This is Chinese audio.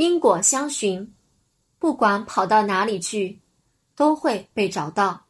因果相循不管跑到哪里去都会被找到。